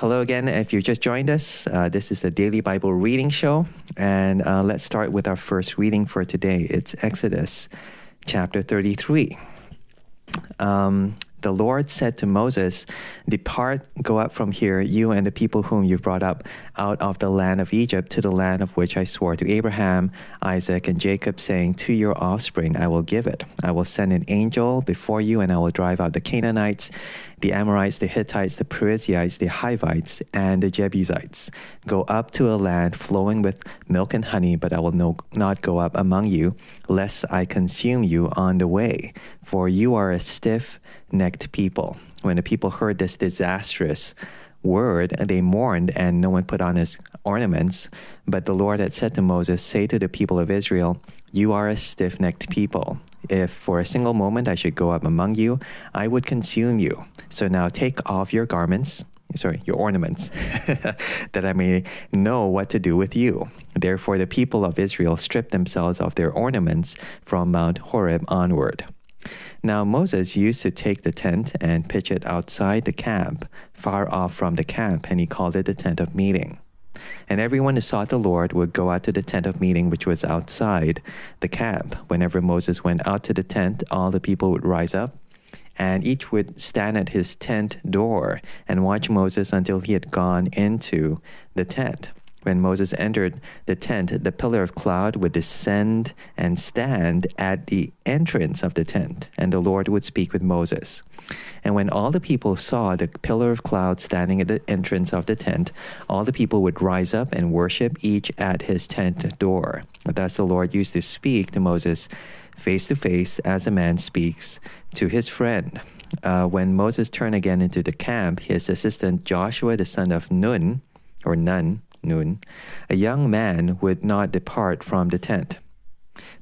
Hello again. If you just joined us, uh, this is the Daily Bible Reading Show. And uh, let's start with our first reading for today. It's Exodus chapter 33. Um, the Lord said to Moses, Depart, go up from here, you and the people whom you brought up out of the land of Egypt to the land of which I swore to Abraham, Isaac, and Jacob, saying, To your offspring I will give it. I will send an angel before you, and I will drive out the Canaanites, the Amorites, the Hittites, the Perizzites, the Hivites, and the Jebusites. Go up to a land flowing with milk and honey, but I will no, not go up among you, lest I consume you on the way. For you are a stiff necked people. When the people heard this disastrous word, they mourned, and no one put on his ornaments. But the Lord had said to Moses, Say to the people of Israel, You are a stiff necked people. If for a single moment I should go up among you, I would consume you. So now take off your garments, sorry, your ornaments, that I may know what to do with you. Therefore, the people of Israel stripped themselves of their ornaments from Mount Horeb onward. Now Moses used to take the tent and pitch it outside the camp, far off from the camp, and he called it the tent of meeting. And everyone who sought the Lord would go out to the tent of meeting, which was outside the camp. Whenever Moses went out to the tent, all the people would rise up, and each would stand at his tent door and watch Moses until he had gone into the tent. When Moses entered the tent, the pillar of cloud would descend and stand at the entrance of the tent, and the Lord would speak with Moses. And when all the people saw the pillar of cloud standing at the entrance of the tent, all the people would rise up and worship each at his tent door. Thus the Lord used to speak to Moses face to face as a man speaks to his friend. Uh, when Moses turned again into the camp, his assistant Joshua, the son of Nun, or Nun, Nun, a young man would not depart from the tent.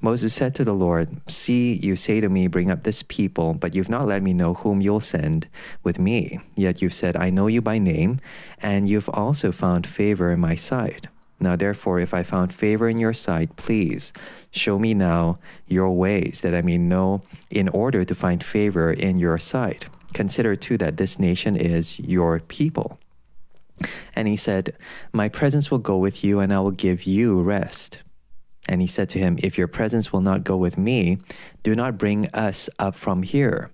Moses said to the Lord, See, you say to me, Bring up this people, but you've not let me know whom you'll send with me. Yet you've said, I know you by name, and you've also found favor in my sight. Now, therefore, if I found favor in your sight, please show me now your ways, that I may know in order to find favor in your sight. Consider too that this nation is your people. And he said, My presence will go with you, and I will give you rest. And he said to him, If your presence will not go with me, do not bring us up from here.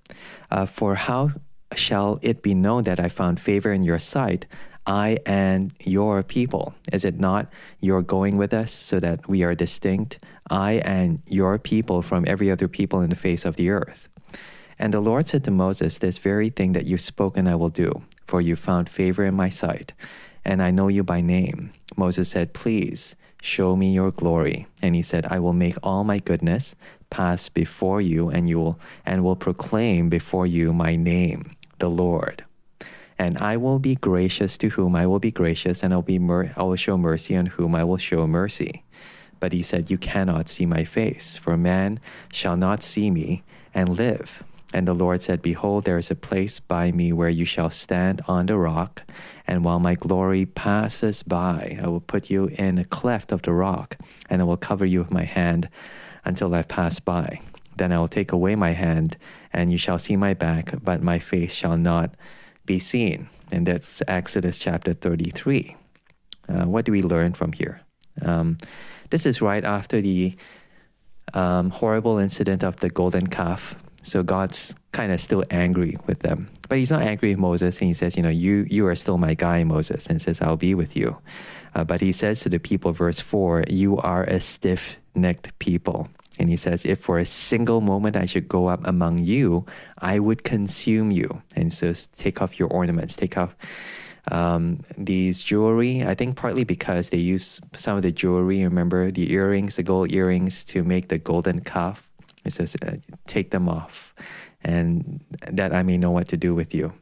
Uh, for how shall it be known that I found favor in your sight, I and your people? Is it not your going with us so that we are distinct, I and your people, from every other people in the face of the earth? And the Lord said to Moses, This very thing that you've spoken I will do, for you found favor in my sight, and I know you by name. Moses said, Please show me your glory. And he said, I will make all my goodness pass before you, and you will and will proclaim before you my name, the Lord. And I will be gracious to whom I will be gracious, and I'll be mer- I will show mercy on whom I will show mercy. But he said, You cannot see my face, for man shall not see me and live. And the Lord said, Behold, there is a place by me where you shall stand on the rock, and while my glory passes by, I will put you in a cleft of the rock, and I will cover you with my hand until I pass by. Then I will take away my hand, and you shall see my back, but my face shall not be seen. And that's Exodus chapter 33. Uh, what do we learn from here? Um, this is right after the um, horrible incident of the golden calf so God's kind of still angry with them. But he's not angry with Moses and he says, you know, you, you are still my guy, Moses, and says, I'll be with you. Uh, but he says to the people, verse 4, you are a stiff necked people. And he says, if for a single moment I should go up among you, I would consume you. And so take off your ornaments, take off um, these jewelry. I think partly because they use some of the jewelry, remember the earrings, the gold earrings, to make the golden calf it says, uh, Take them off, and that I may know what to do with you.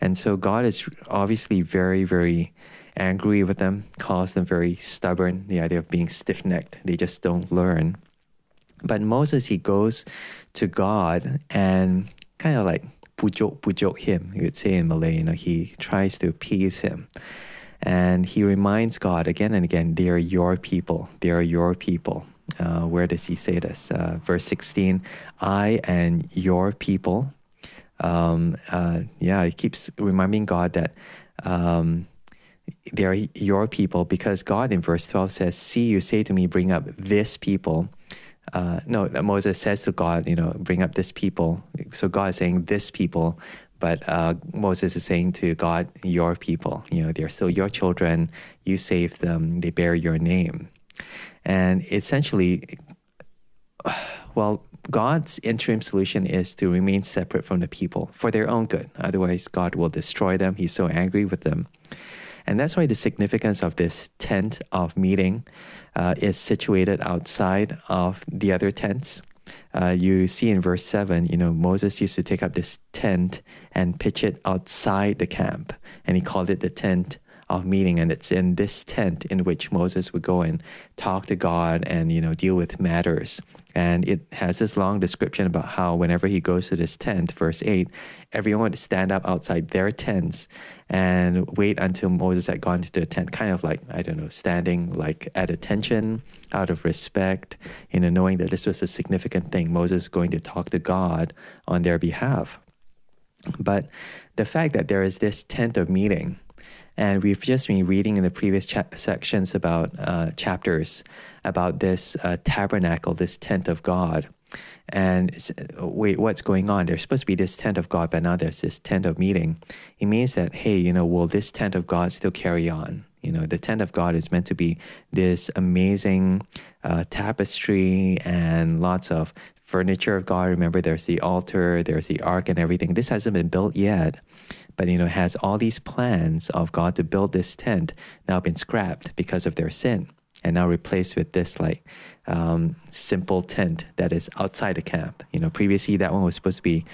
And so God is obviously very, very angry with them, calls them very stubborn, the idea of being stiff necked. They just don't learn. But Moses, he goes to God and kind of like pujuk pujuk him, you would say in Malay, you know, he tries to appease him. And he reminds God again and again, they are your people, they are your people. Uh, where does he say this? Uh, verse 16 I and your people. Um, uh, yeah, he keeps reminding God that um, they are your people because God in verse 12 says, See, you say to me, bring up this people. Uh, no, Moses says to God, you know, bring up this people. So God is saying this people, but uh, Moses is saying to God, your people. You know, they're still your children. You saved them. They bear your name. And essentially, well, God's interim solution is to remain separate from the people for their own good. Otherwise, God will destroy them. He's so angry with them. And that's why the significance of this tent of meeting uh, is situated outside of the other tents. Uh, you see in verse 7, you know, Moses used to take up this tent and pitch it outside the camp, and he called it the tent of meeting. And it's in this tent in which Moses would go and talk to God and, you know, deal with matters. And it has this long description about how whenever he goes to this tent, verse 8, everyone would stand up outside their tents and wait until Moses had gone to the tent, kind of like, I don't know, standing like at attention out of respect, you know, knowing that this was a significant thing. Moses going to talk to God on their behalf. But the fact that there is this tent of meeting, and we've just been reading in the previous cha- sections about uh, chapters about this uh, tabernacle, this tent of God. And wait, what's going on? There's supposed to be this tent of God, but now there's this tent of meeting. It means that, hey, you know, will this tent of God still carry on? You know, the tent of God is meant to be this amazing uh, tapestry and lots of furniture of God. Remember, there's the altar, there's the ark, and everything. This hasn't been built yet but you know has all these plans of God to build this tent now been scrapped because of their sin and now replaced with this like um, simple tent that is outside the camp. You know, previously that one was supposed to be.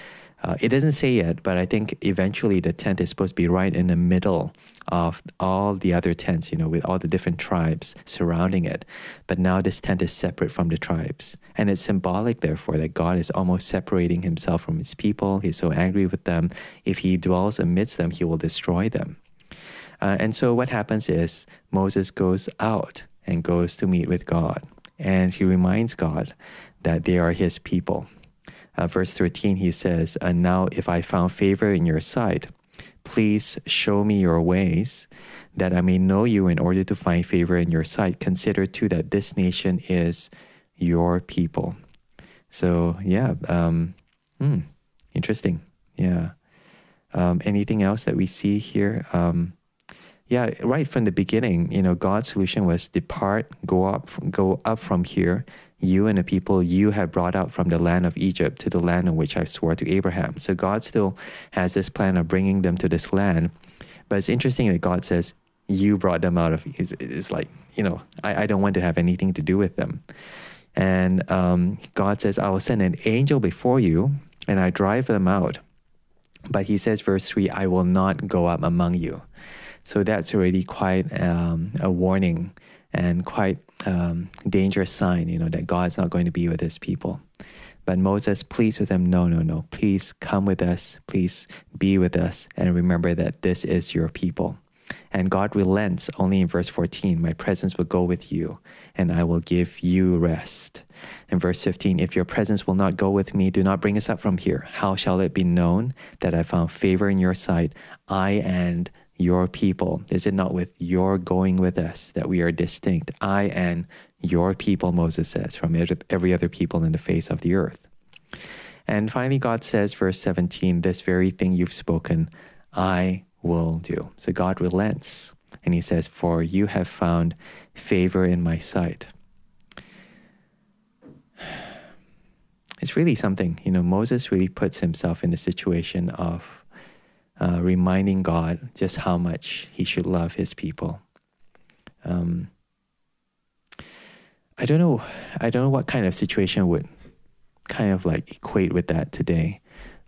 Uh, it doesn't say yet, but I think eventually the tent is supposed to be right in the middle of all the other tents, you know, with all the different tribes surrounding it. But now this tent is separate from the tribes. And it's symbolic, therefore, that God is almost separating himself from his people. He's so angry with them. If he dwells amidst them, he will destroy them. Uh, and so what happens is Moses goes out and goes to meet with God. And he reminds God that they are his people. Uh, verse 13, he says, And now if I found favor in your sight, please show me your ways, that I may know you in order to find favor in your sight. Consider too that this nation is your people. So, yeah, um, hmm, interesting. Yeah. Um, anything else that we see here? Um, yeah, right from the beginning, you know, God's solution was depart, go up, go up from here, you and the people you have brought out from the land of Egypt to the land in which I swore to Abraham. So God still has this plan of bringing them to this land. But it's interesting that God says, you brought them out of, it's, it's like, you know, I, I don't want to have anything to do with them. And um, God says, I will send an angel before you and I drive them out. But he says, verse 3, I will not go up among you. So that's already quite um, a warning and quite um, dangerous sign, you know, that God's not going to be with his people. But Moses pleads with them, no, no, no, please come with us, please be with us, and remember that this is your people. And God relents only in verse 14 My presence will go with you, and I will give you rest. In verse 15 If your presence will not go with me, do not bring us up from here. How shall it be known that I found favor in your sight, I and your people? Is it not with your going with us that we are distinct? I and your people, Moses says, from every other people in the face of the earth. And finally, God says, verse 17, this very thing you've spoken, I will do. So God relents and he says, For you have found favor in my sight. It's really something, you know, Moses really puts himself in the situation of uh, reminding God just how much he should love his people. Um, I don't know. I don't know what kind of situation would kind of like equate with that today.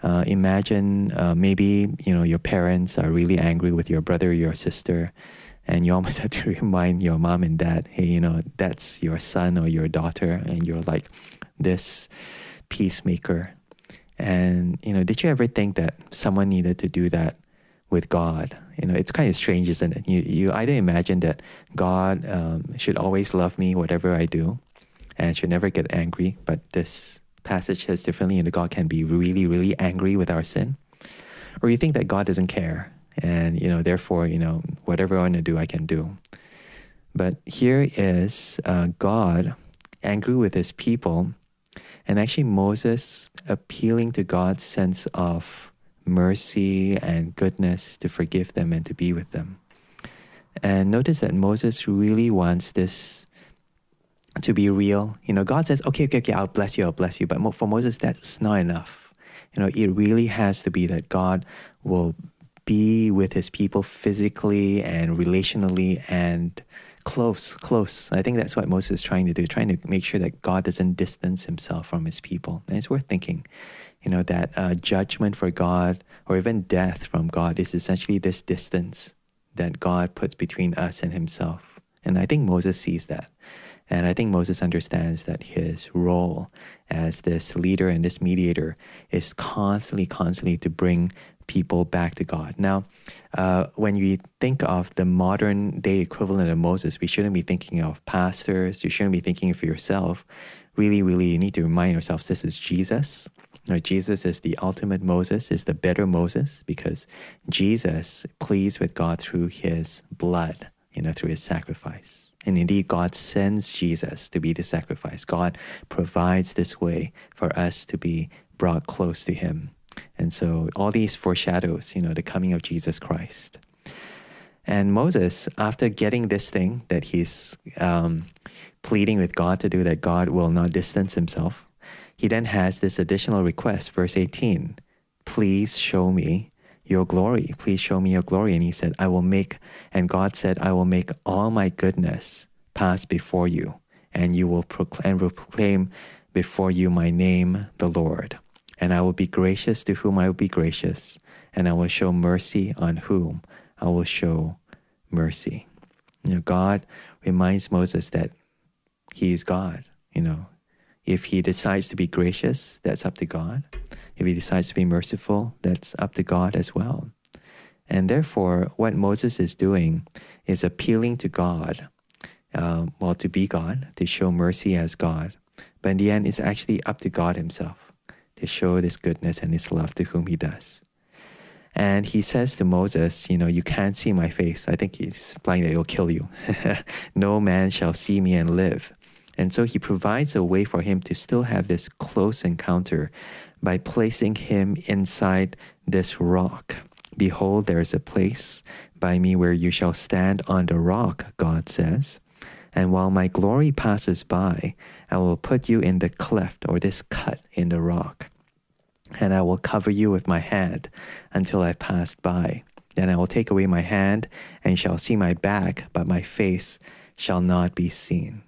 Uh, imagine uh, maybe you know your parents are really angry with your brother or your sister, and you almost have to remind your mom and dad, hey, you know that's your son or your daughter, and you're like this peacemaker and you know, did you ever think that someone needed to do that with God? You know, it's kind of strange, isn't it? You you either imagine that God um, should always love me, whatever I do, and should never get angry. But this passage says differently, and God can be really, really angry with our sin, or you think that God doesn't care And, you know, therefore, you know, whatever I want to do, I can do. But here is uh, God angry with his people, and actually Moses appealing to God's sense of mercy and goodness to forgive them and to be with them. And notice that Moses really wants this to be real. You know, God says, okay, okay, okay, I'll bless you, I'll bless you. But for Moses, that's not enough. You know, it really has to be that God will be with his people physically and relationally and close, close. I think that's what Moses is trying to do, trying to make sure that God doesn't distance himself from his people. And it's worth thinking, you know, that uh, judgment for God or even death from God is essentially this distance that God puts between us and himself. And I think Moses sees that. And I think Moses understands that his role as this leader and this mediator is constantly, constantly to bring people back to God. Now, uh, when we think of the modern day equivalent of Moses, we shouldn't be thinking of pastors, you shouldn't be thinking for yourself. Really, really, you need to remind yourselves this is Jesus. Jesus is the ultimate Moses, is the better Moses, because Jesus pleased with God through his blood, you know, through his sacrifice. And indeed, God sends Jesus to be the sacrifice. God provides this way for us to be brought close to him. And so all these foreshadows, you know, the coming of Jesus Christ. And Moses, after getting this thing that he's um, pleading with God to do, that God will not distance himself, he then has this additional request, verse 18 Please show me your glory. Please show me your glory. And he said, I will make, and God said, I will make all my goodness pass before you, and you will proclaim, proclaim before you my name, the Lord. And I will be gracious to whom I will be gracious, and I will show mercy on whom I will show mercy. You know, God reminds Moses that he is God. You know, if he decides to be gracious, that's up to God. If he decides to be merciful, that's up to God as well. And therefore, what Moses is doing is appealing to God, uh, well, to be God, to show mercy as God. But in the end, it's actually up to God Himself to show this goodness and His love to whom He does. And he says to Moses, You know, you can't see my face. I think he's implying that it will kill you. no man shall see me and live. And so he provides a way for him to still have this close encounter by placing him inside this rock. Behold, there is a place by me where you shall stand on the rock, God says. And while my glory passes by, I will put you in the cleft or this cut in the rock. And I will cover you with my hand until I passed by. Then I will take away my hand, and shall see my back, but my face shall not be seen.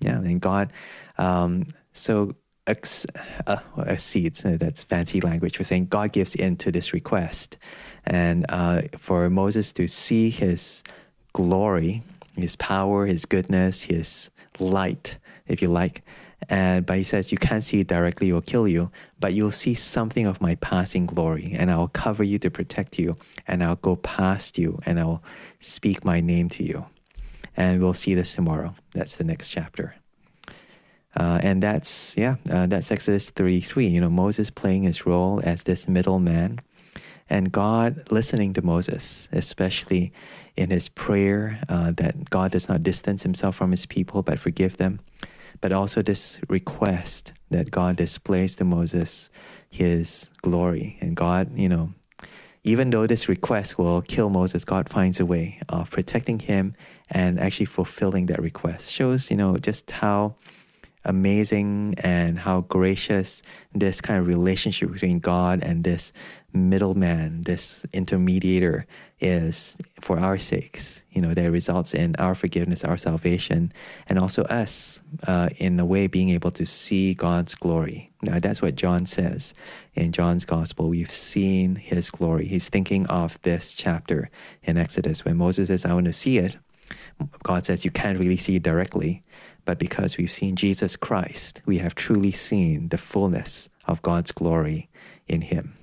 Yeah, and God, um, so ex, uh, accedes, uh, that's fancy language for saying God gives in to this request. And uh, for Moses to see his glory, his power, his goodness, his light, if you like. And but he says you can't see it directly or kill you, but you'll see something of my passing glory, and I'll cover you to protect you, and I'll go past you, and I'll speak my name to you. And we'll see this tomorrow. That's the next chapter. Uh, and that's, yeah, uh, that's Exodus 33. You know, Moses playing his role as this middleman and God listening to Moses, especially in his prayer uh, that God does not distance himself from his people but forgive them. But also this request that God displays to Moses his glory. And God, you know, even though this request will kill Moses, God finds a way of protecting him and actually fulfilling that request. Shows, you know, just how amazing and how gracious this kind of relationship between God and this middleman, this intermediator is for our sakes. You know, that results in our forgiveness, our salvation, and also us, uh, in a way, being able to see God's glory. Now, that's what John says in John's gospel. We've seen his glory. He's thinking of this chapter in Exodus when Moses says, I want to see it. God says you can't really see it directly, but because we've seen Jesus Christ, we have truly seen the fullness of God's glory in him.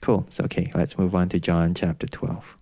Cool. So, okay, let's move on to John chapter 12.